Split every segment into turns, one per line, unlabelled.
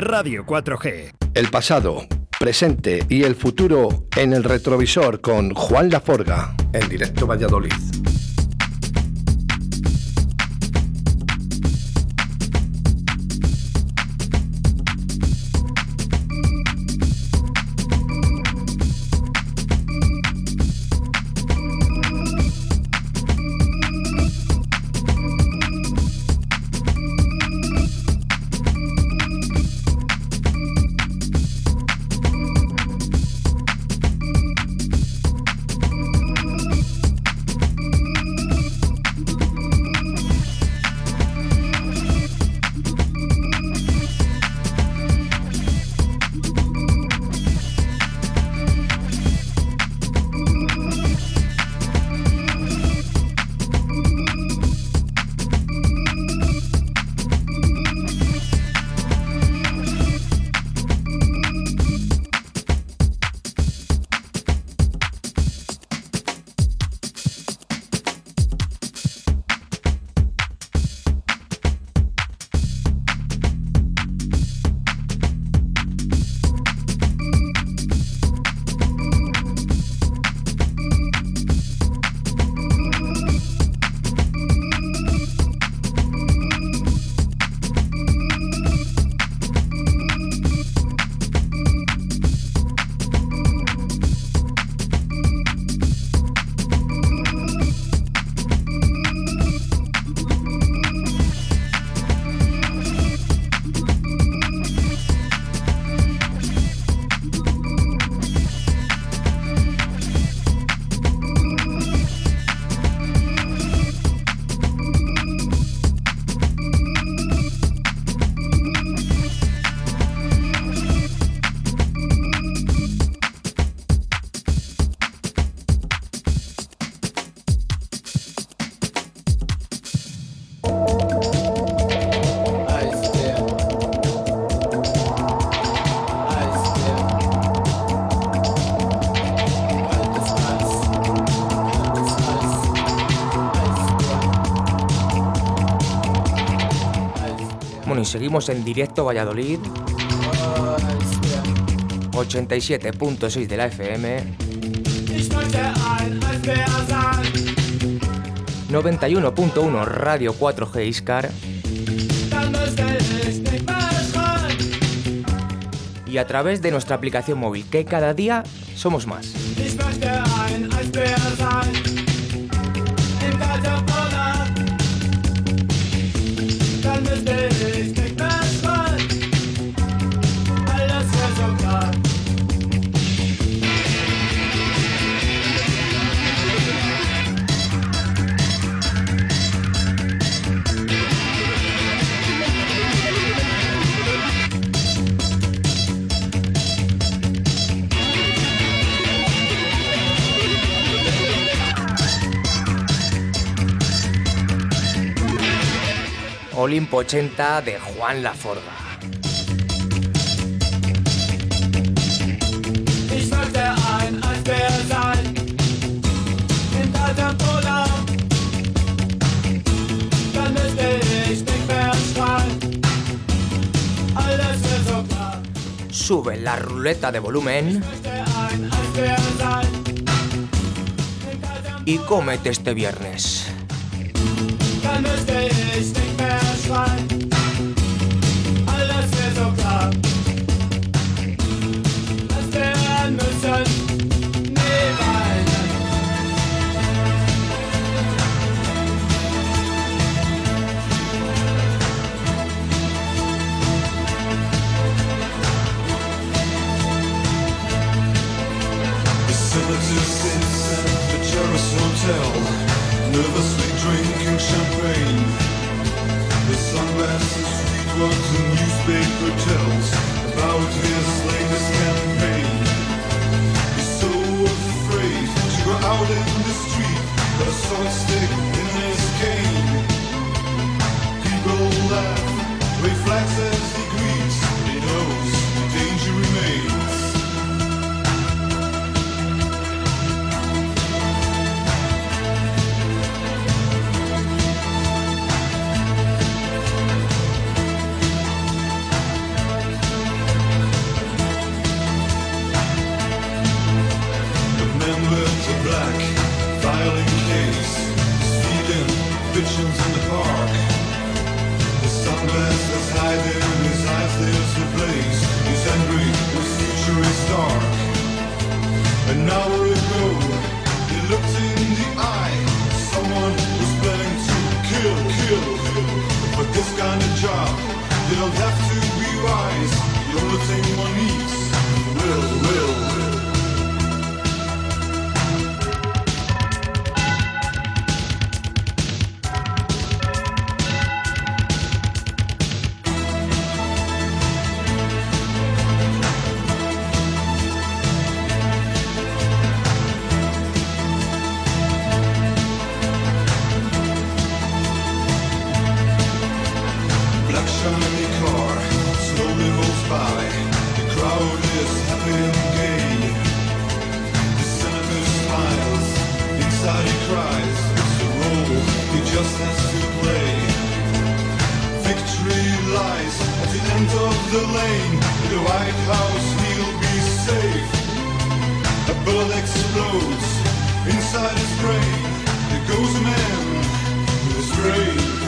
Radio 4G.
El pasado, presente y el futuro en el retrovisor con Juan Laforga, en directo Valladolid.
Seguimos en directo Valladolid. 87.6 de la FM. 91.1 Radio 4G Iscar. Y a través de nuestra aplicación móvil, que cada día somos más. Olimpo 80 de Juan Laforga. Sube la ruleta de volumen. Y cómete este viernes.
fly. country lies at the end of the lane. In the White House, he'll be safe. A bullet explodes inside his brain. There goes a man who is brave.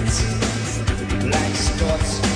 like
spots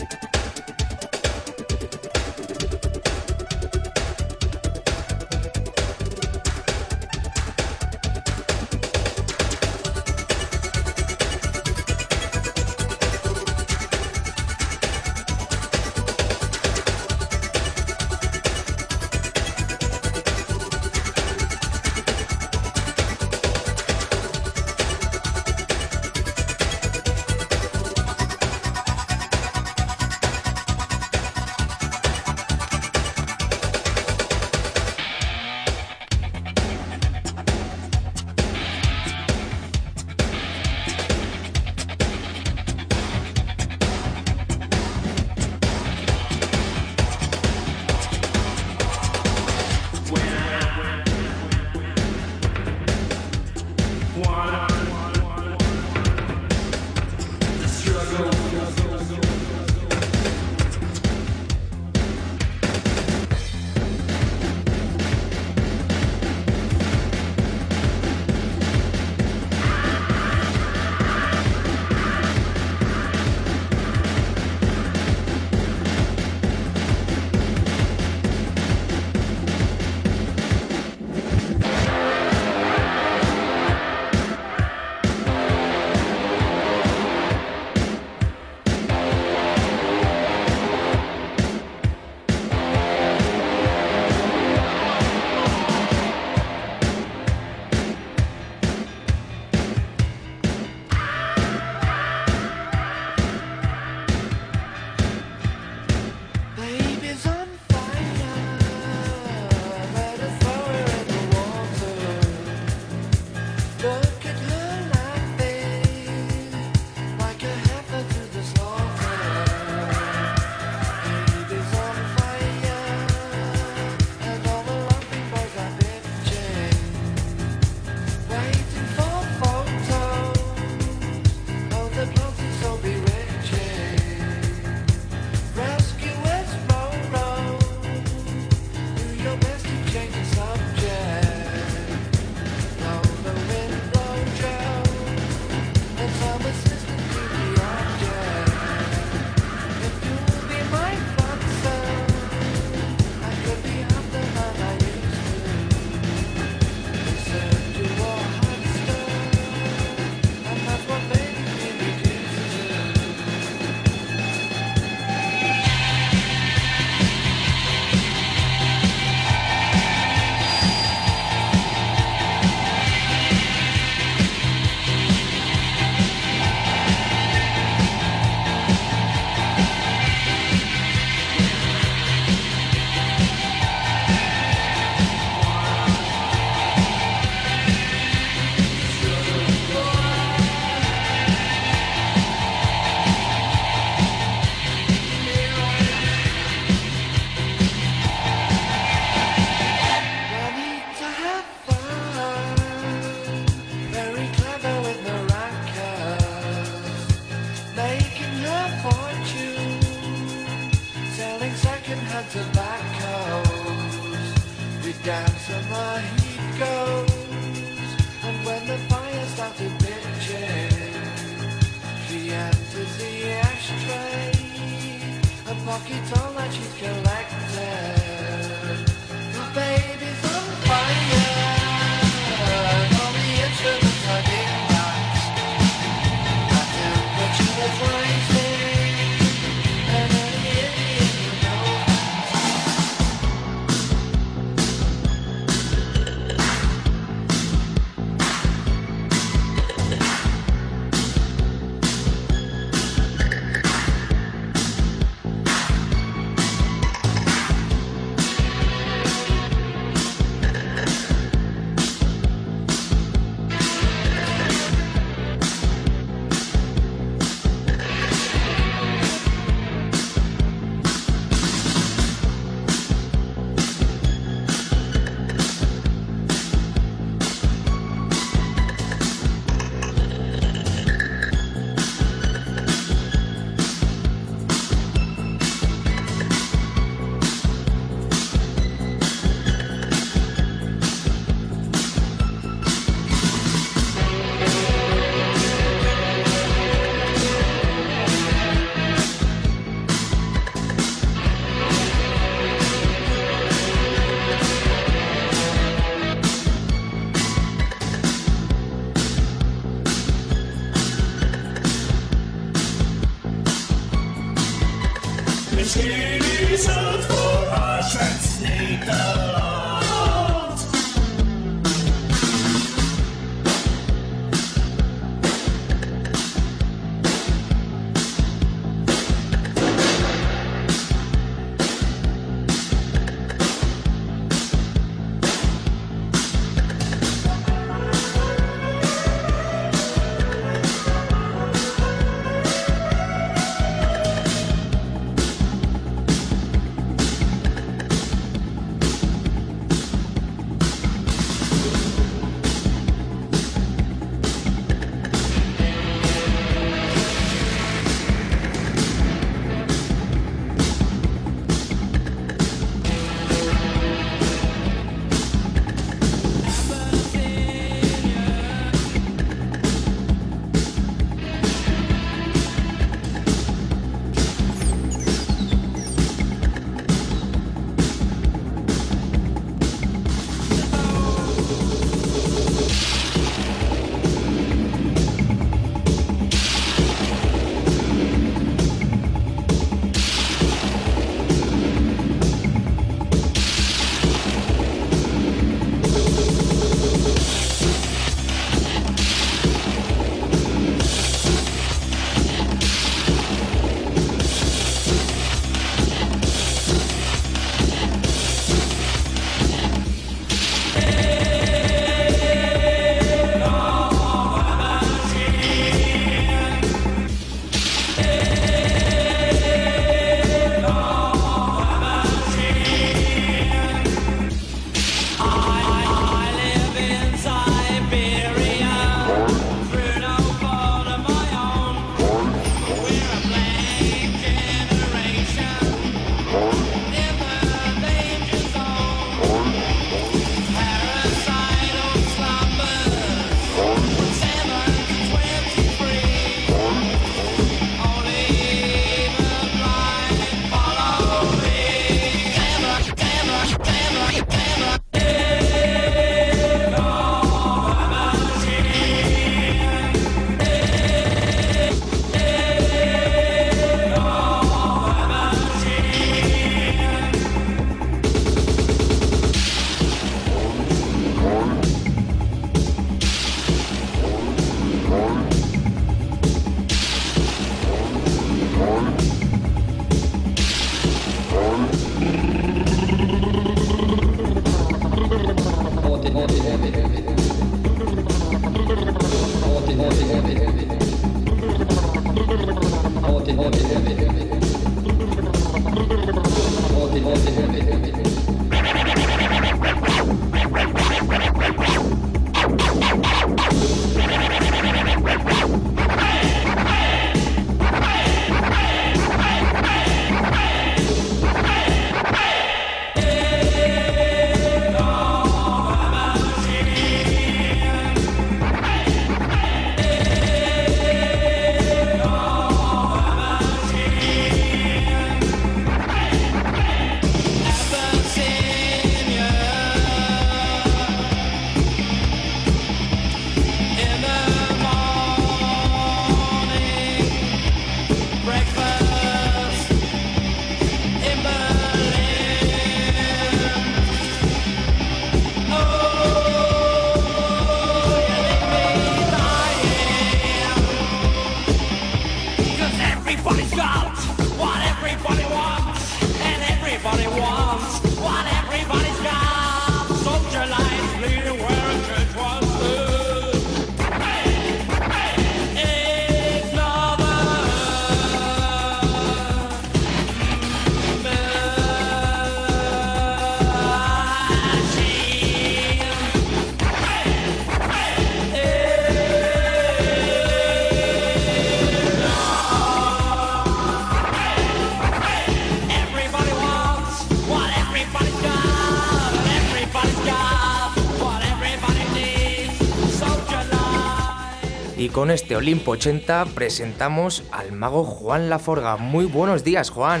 con este Olimpo 80 presentamos al mago Juan Laforga. Muy buenos días, Juan.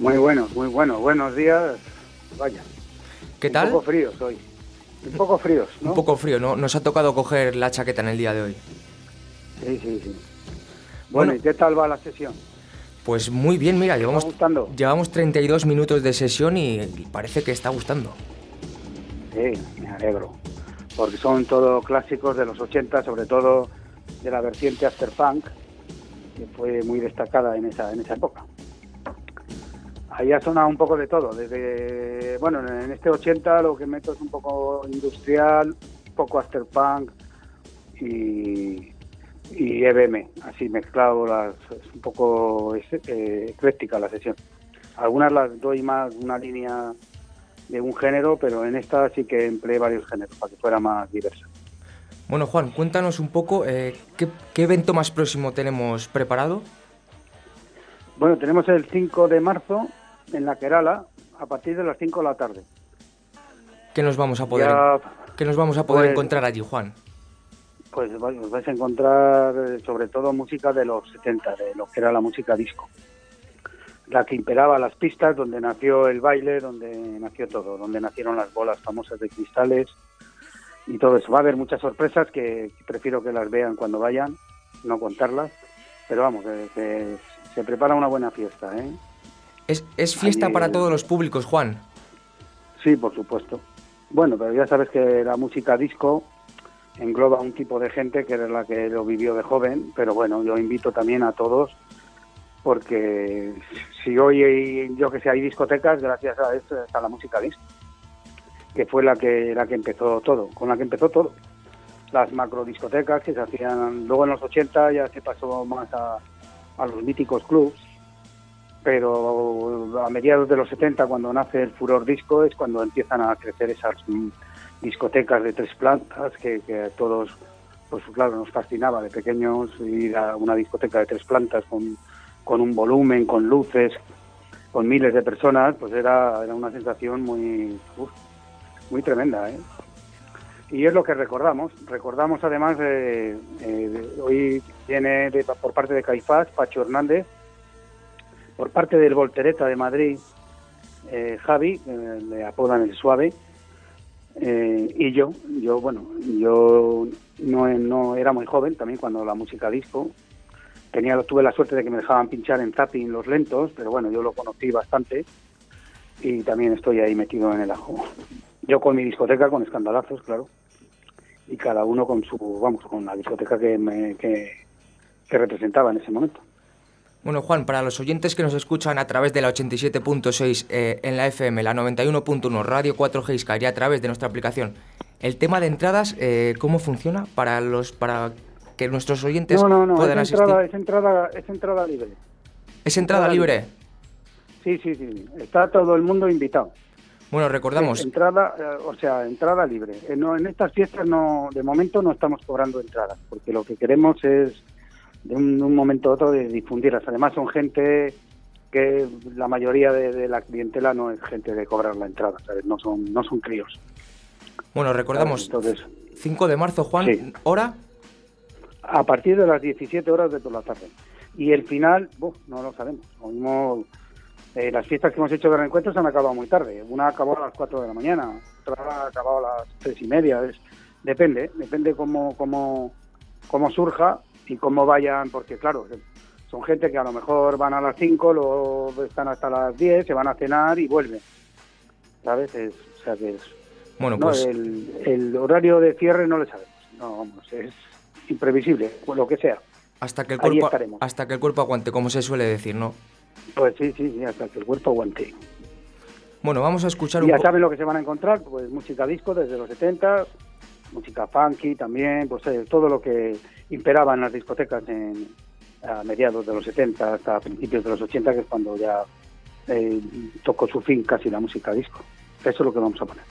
Muy bueno, muy bueno. Buenos días. Vaya.
¿Qué
Un
tal?
poco fríos hoy. Un poco fríos, ¿no?
Un poco frío, ¿no? Nos ha tocado coger la chaqueta en el día de hoy.
Sí, sí, sí.
Bueno.
Bueno, ¿y qué tal va la sesión?
Pues muy bien, mira, llevamos,
gustando?
llevamos 32 minutos de sesión y parece que está gustando.
Sí, me alegro. Porque son todos clásicos de los 80, sobre todo de la vertiente Afterpunk, que fue muy destacada en esa, en esa época. Ahí ha sonado un poco de todo. Desde, bueno, en este 80 lo que meto es un poco industrial, poco Afterpunk y, y EBM, así mezclado, las, es un poco eh, ecléctica la sesión. Algunas las doy más una línea de un género, pero en esta sí que empleé varios géneros para que fuera más diversa.
Bueno, Juan, cuéntanos un poco eh, ¿qué, qué evento más próximo tenemos preparado.
Bueno, tenemos el 5 de marzo en la Kerala a partir de las 5 de la tarde.
¿Qué nos vamos a poder,
Ya,
qué nos vamos a poder
pues-
encontrar allí, Juan?
pues os vais a encontrar eh, sobre todo música de los 70, de lo que era la música disco. La que imperaba las pistas, donde nació el baile, donde nació todo, donde nacieron las bolas famosas de cristales y todo eso. Va a haber muchas sorpresas que prefiero que las vean cuando vayan, no contarlas, pero vamos, que, que se prepara una buena fiesta, ¿eh?
Es, es fiesta
Allí-
para todos los públicos, Juan.
Sí, por supuesto. Bueno, pero ya sabes que la música disco engloba un tipo de gente que era la que lo vivió de joven, pero bueno, yo invito también a todos porque si hoy hay, yo que sé, hay discotecas gracias a esto, a la música disco, que fue la que la que empezó todo, con la que empezó todo. Las macro discotecas que se hacían luego en los 80 ya se pasó más a, a los míticos clubs pero a mediados de los 70, cuando nace el furor disco, es cuando empiezan a crecer esas discotecas de tres plantas que, que todos, pues claro, nos fascinaba de pequeños ir a una discoteca de tres plantas con, con un volumen, con luces, con miles de personas, pues era, era una sensación muy, muy tremenda. ¿eh? Y es lo que recordamos. Recordamos además, de- hoy viene por parte de Caifás, Pacho Hernández, por parte del Voltereta de Madrid, eh, Javi, eh, le apodan el suave, y yo, yo bueno, yo no, no era muy joven también cuando la música disco, tenía tuve la suerte de que me dejaban pinchar en zapping los lentos, pero bueno, yo lo conocí bastante y también estoy ahí metido en el ajo. Yo con mi discoteca, con escandalazos, claro, y cada uno con su, vamos, con la discoteca que que, representaba en ese momento.
Bueno, Juan, para los oyentes que nos escuchan a través de la 87.6 eh, en la FM, la 91.1 Radio 4G Iscar y a través de nuestra aplicación, el tema de entradas, eh, ¿cómo funciona para los para que nuestros oyentes
No, no, no,
puedan
es
asistir?
entrada, es, entrada, es entrada libre.
¿Es entrada
entrada
libre?
Sí, sí, sí. Está todo el mundo invitado.
Bueno, recordamos,
Es Entrada, eh, o sea, entrada libre. Eh, no, en estas fiestas no, de momento no estamos cobrando entradas, porque lo que queremos es de un, de un momento a otro de difundirlas. Además son gente que la mayoría de, de la clientela no es gente de cobrar la entrada, ¿sabes? No son, no son críos.
bueno, recordamos,
Entonces,
5 de marzo, Juan,
Sí.
hora.
A partir de las 17 horas de por la tarde. Y el final, buf, no lo sabemos. Lo mismo, eh, las fiestas que hemos hecho de reencuentros han acabado muy tarde. Una acabó a las 4 de la mañana, otra ha acabado a las 3 y media. Es, depende, depende cómo, cómo, cómo surja y cómo vayan, porque claro, son gente que a lo mejor van a las 5, luego están hasta las 10, se van a cenar y vuelven. ¿Sabes? Es- o sea que es,
Bueno,
no,
pues
el, el horario de cierre no lo sabemos. No, vamos, es imprevisible, o lo que sea.
hasta que el
ahí
cuerpo
estaremos.
hasta que el cuerpo aguante, como se suele decir, ¿no?
Pues sí, sí, sí, hasta que el cuerpo aguante.
Bueno, vamos a escuchar
Y
un
ya saben lo que se van a encontrar, pues música disco desde los 70, música funky también, pues eh, todo lo que imperaba en las discotecas en, a mediados de los 70 hasta principios de los 80, que es cuando ya eh, tocó su fin casi la música disco. Eso es lo que vamos a poner.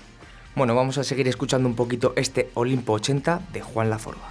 Bueno, vamos a seguir escuchando un poquito este Olimpo 80 de Juan Laforga.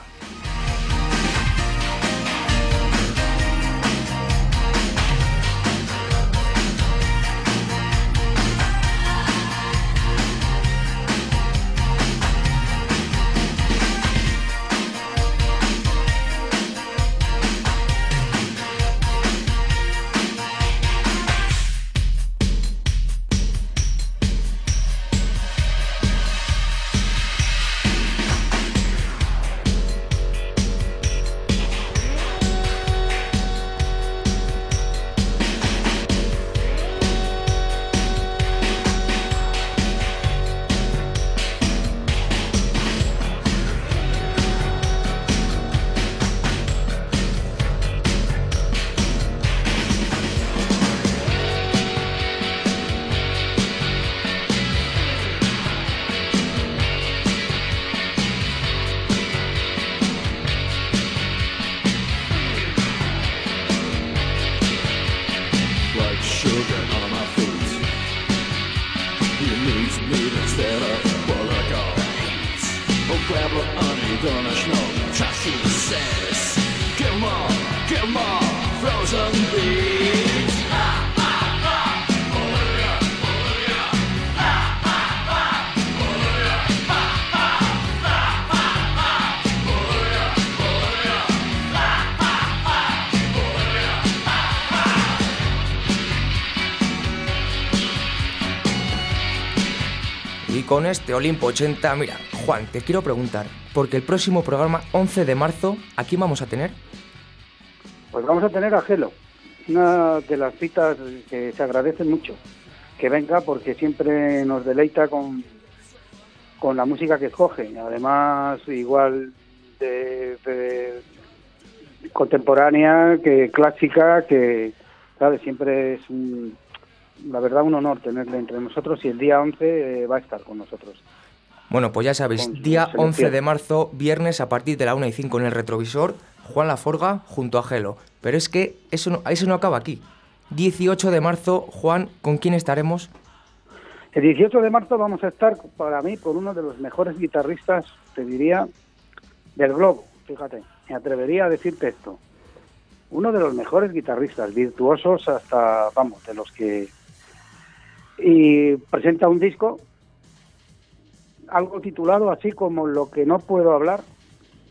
Con este Olimpo 80, mira, Juan, te quiero preguntar, porque el próximo programa, 11 de marzo, ¿a quién vamos a tener?
Pues vamos a tener a Gelo, una de las citas que se agradecen mucho que venga porque siempre nos deleita con, con la música que escoge. Además, igual de, de contemporánea que clásica, que ¿sabes? siempre es un- la verdad un honor tenerle entre nosotros y el día 11 eh, va a estar con nosotros.
Bueno, pues ya sabéis,
Con
día
selección.
11 de marzo, viernes a partir de la 1 y 5 en el retrovisor, Juan Laforga junto a Gelo. Pero es que eso no, eso no acaba aquí. 18 de marzo, Juan, ¿con quién estaremos?
El 18 de marzo vamos a estar, para mí, con uno de los mejores guitarristas, te diría, del globo. Fíjate, me atrevería a decirte esto. Uno de los mejores guitarristas, virtuosos hasta, vamos, de los que... Y presenta un disco, algo titulado así como Lo que no puedo hablar.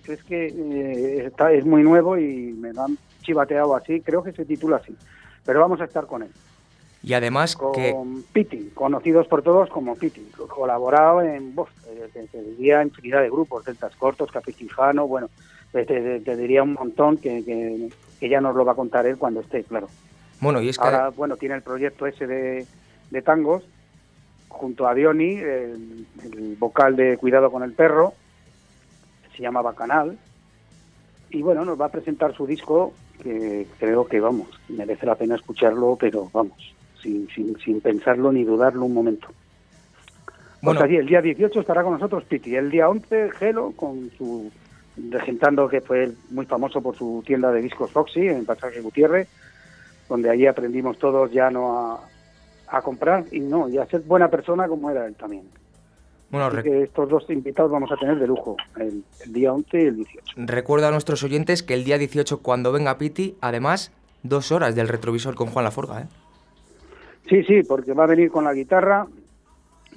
Es que eh, está, es muy nuevo y me lo han chivateado así, creo que se titula así. Pero vamos a estar con él
Y además que...
con Piti, conocidos por todos como Piti, colaborado en, bof, eh, te, te diría infinidad de grupos, Deltas Cortos, Café Quijano, bueno, te diría un montón que, que, que ya nos lo va a contar él cuando esté, claro.
Bueno, y es que...
Ahora, bueno, tiene el proyecto ese de, de tangos, junto a Diony, el, el vocal de Cuidado con el Perro, se llama Bacanal, y bueno, nos va a presentar su disco que creo que, vamos, merece la pena escucharlo, pero vamos, sin, sin, sin pensarlo ni dudarlo un momento.
Bueno.
Bueno, allí el día 18 estará con nosotros Piti, el día 11 Gelo con su regentando que fue muy famoso por su tienda de discos Foxy en Pasaje Gutiérrez, donde allí aprendimos todos ya no a, a comprar y no, y a ser buena persona como era él también.
Bueno,
Así que estos dos invitados vamos a tener de lujo, el, el día 11 y el 18.
recuerdo a nuestros oyentes que el día 18, cuando venga Piti, además, dos horas del retrovisor con Juan Laforga, ¿eh?
Sí, sí, porque va a venir con la guitarra,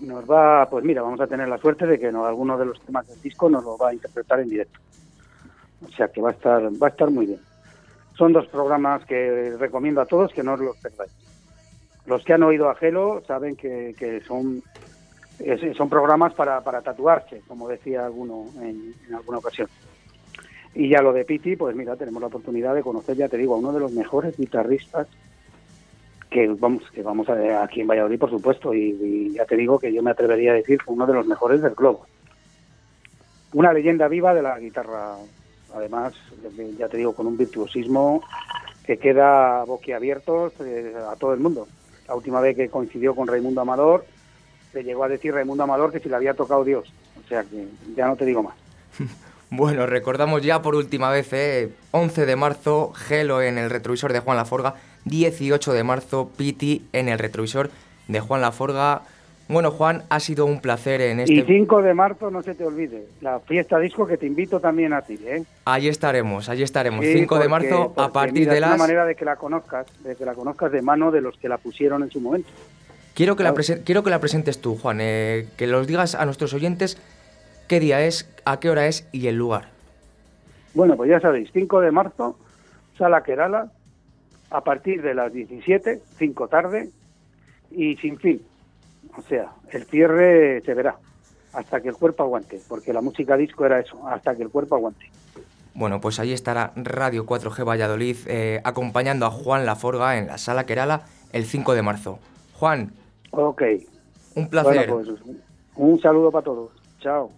nos va, pues mira, vamos a tener la suerte de que no, alguno de los temas del disco nos lo va a interpretar en directo. O sea que va a estar, va a estar muy bien. Son dos programas que recomiendo a todos que no os los perdáis. Los que han oído a Gelo saben que, son, son programas para, para tatuarse, como decía alguno en, alguna ocasión. Y ya lo de Piti, pues mira, tenemos la oportunidad de conocer, ya te digo, a uno de los mejores guitarristas que vamos que vamos a, aquí en Valladolid, por supuesto, y, y ya te digo que yo me atrevería a decir uno de los mejores del globo. Una leyenda viva de la guitarra, además, de- ya te digo, con un virtuosismo que queda boquiabiertos eh, a todo el mundo. La última vez que coincidió con Raimundo Amador, le llegó a decir Raimundo Amador que si le había tocado Dios. O sea que ya no te digo más.
Bueno, recordamos ya por última vez, ¿eh? 11 de marzo, Gelo en el retrovisor de Juan Laforga, 18 de marzo, Piti en el retrovisor de Juan Laforga. Bueno, Juan, ha sido un placer en este...
Y 5 de marzo, no se te olvide, la fiesta disco que te invito también a ti, ¿eh?
Allí estaremos, allí estaremos.
Sí,
5 de marzo, a partir
mira,
de
es una
las...
manera de que la conozcas, de que la conozcas de mano de los que la pusieron en su momento.
Quiero que, la
Claro.
presen- quiero que la presentes tú, Juan, eh, que los digas a nuestros oyentes qué día es, a qué hora es y el lugar.
Bueno, pues ya sabéis, 5 de marzo, Sala Kerala, a partir de las 17, 5 tarde y sin fin. O sea, el cierre se verá hasta que el cuerpo aguante, porque la música disco era eso, hasta que el cuerpo aguante.
Bueno, pues ahí estará Radio 4G Valladolid eh, acompañando a Juan Laforga en la Sala Kerala el 5 de marzo. Juan,
Ok.
un placer.
Bueno, pues un saludo para todos. Chao.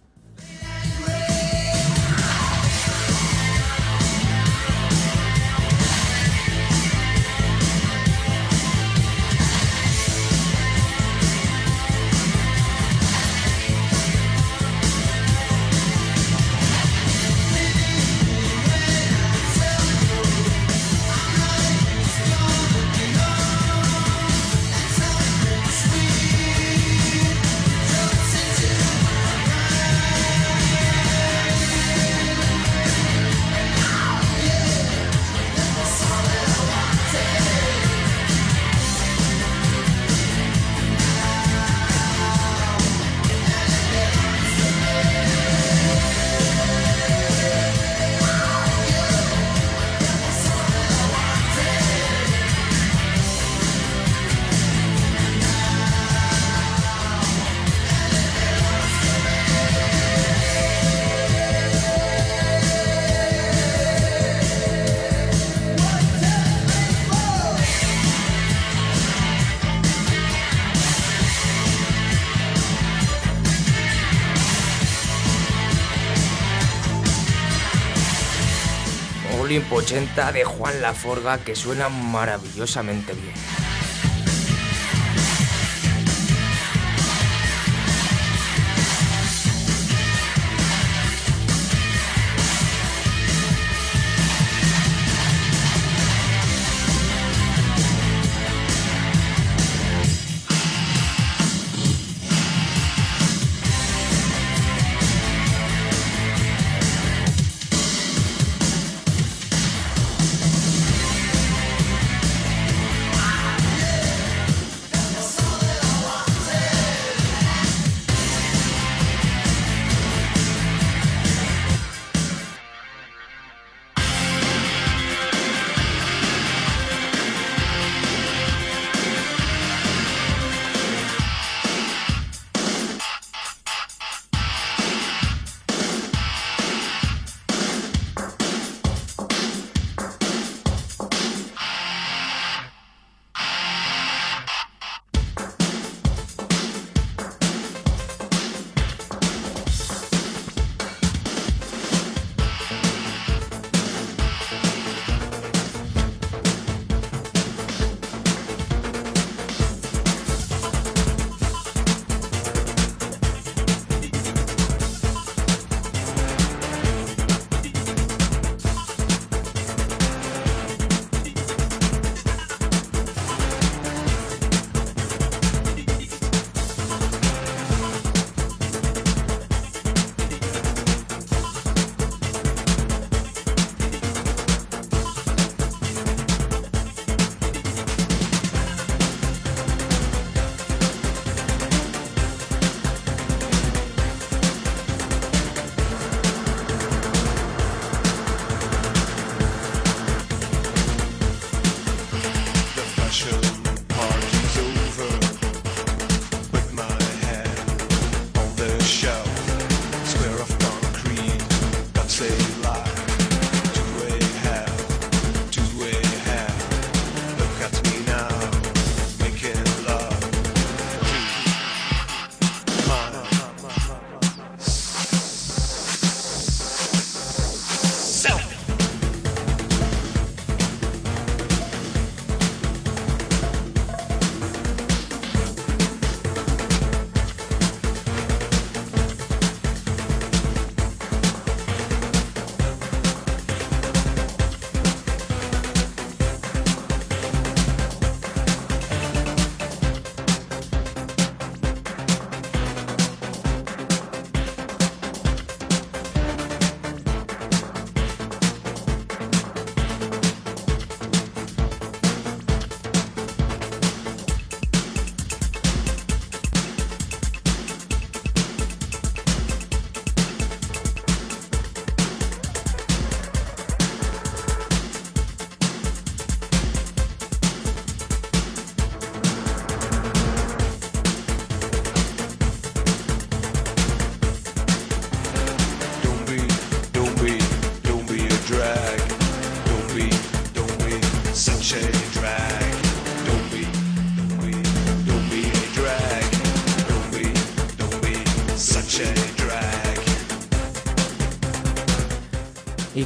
80 de Juan Laforga que suena maravillosamente bien.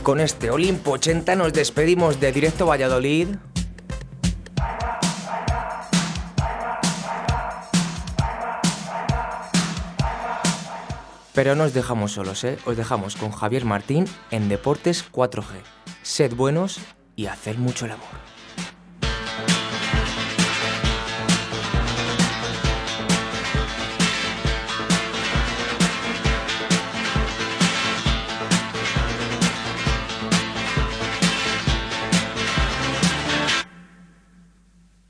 Con este Olimpo 80 nos despedimos de Directo Valladolid. Pero no os dejamos solos, ¿eh? Os dejamos con Javier Martín en Deportes 4G. Sed buenos y haced mucho el amor.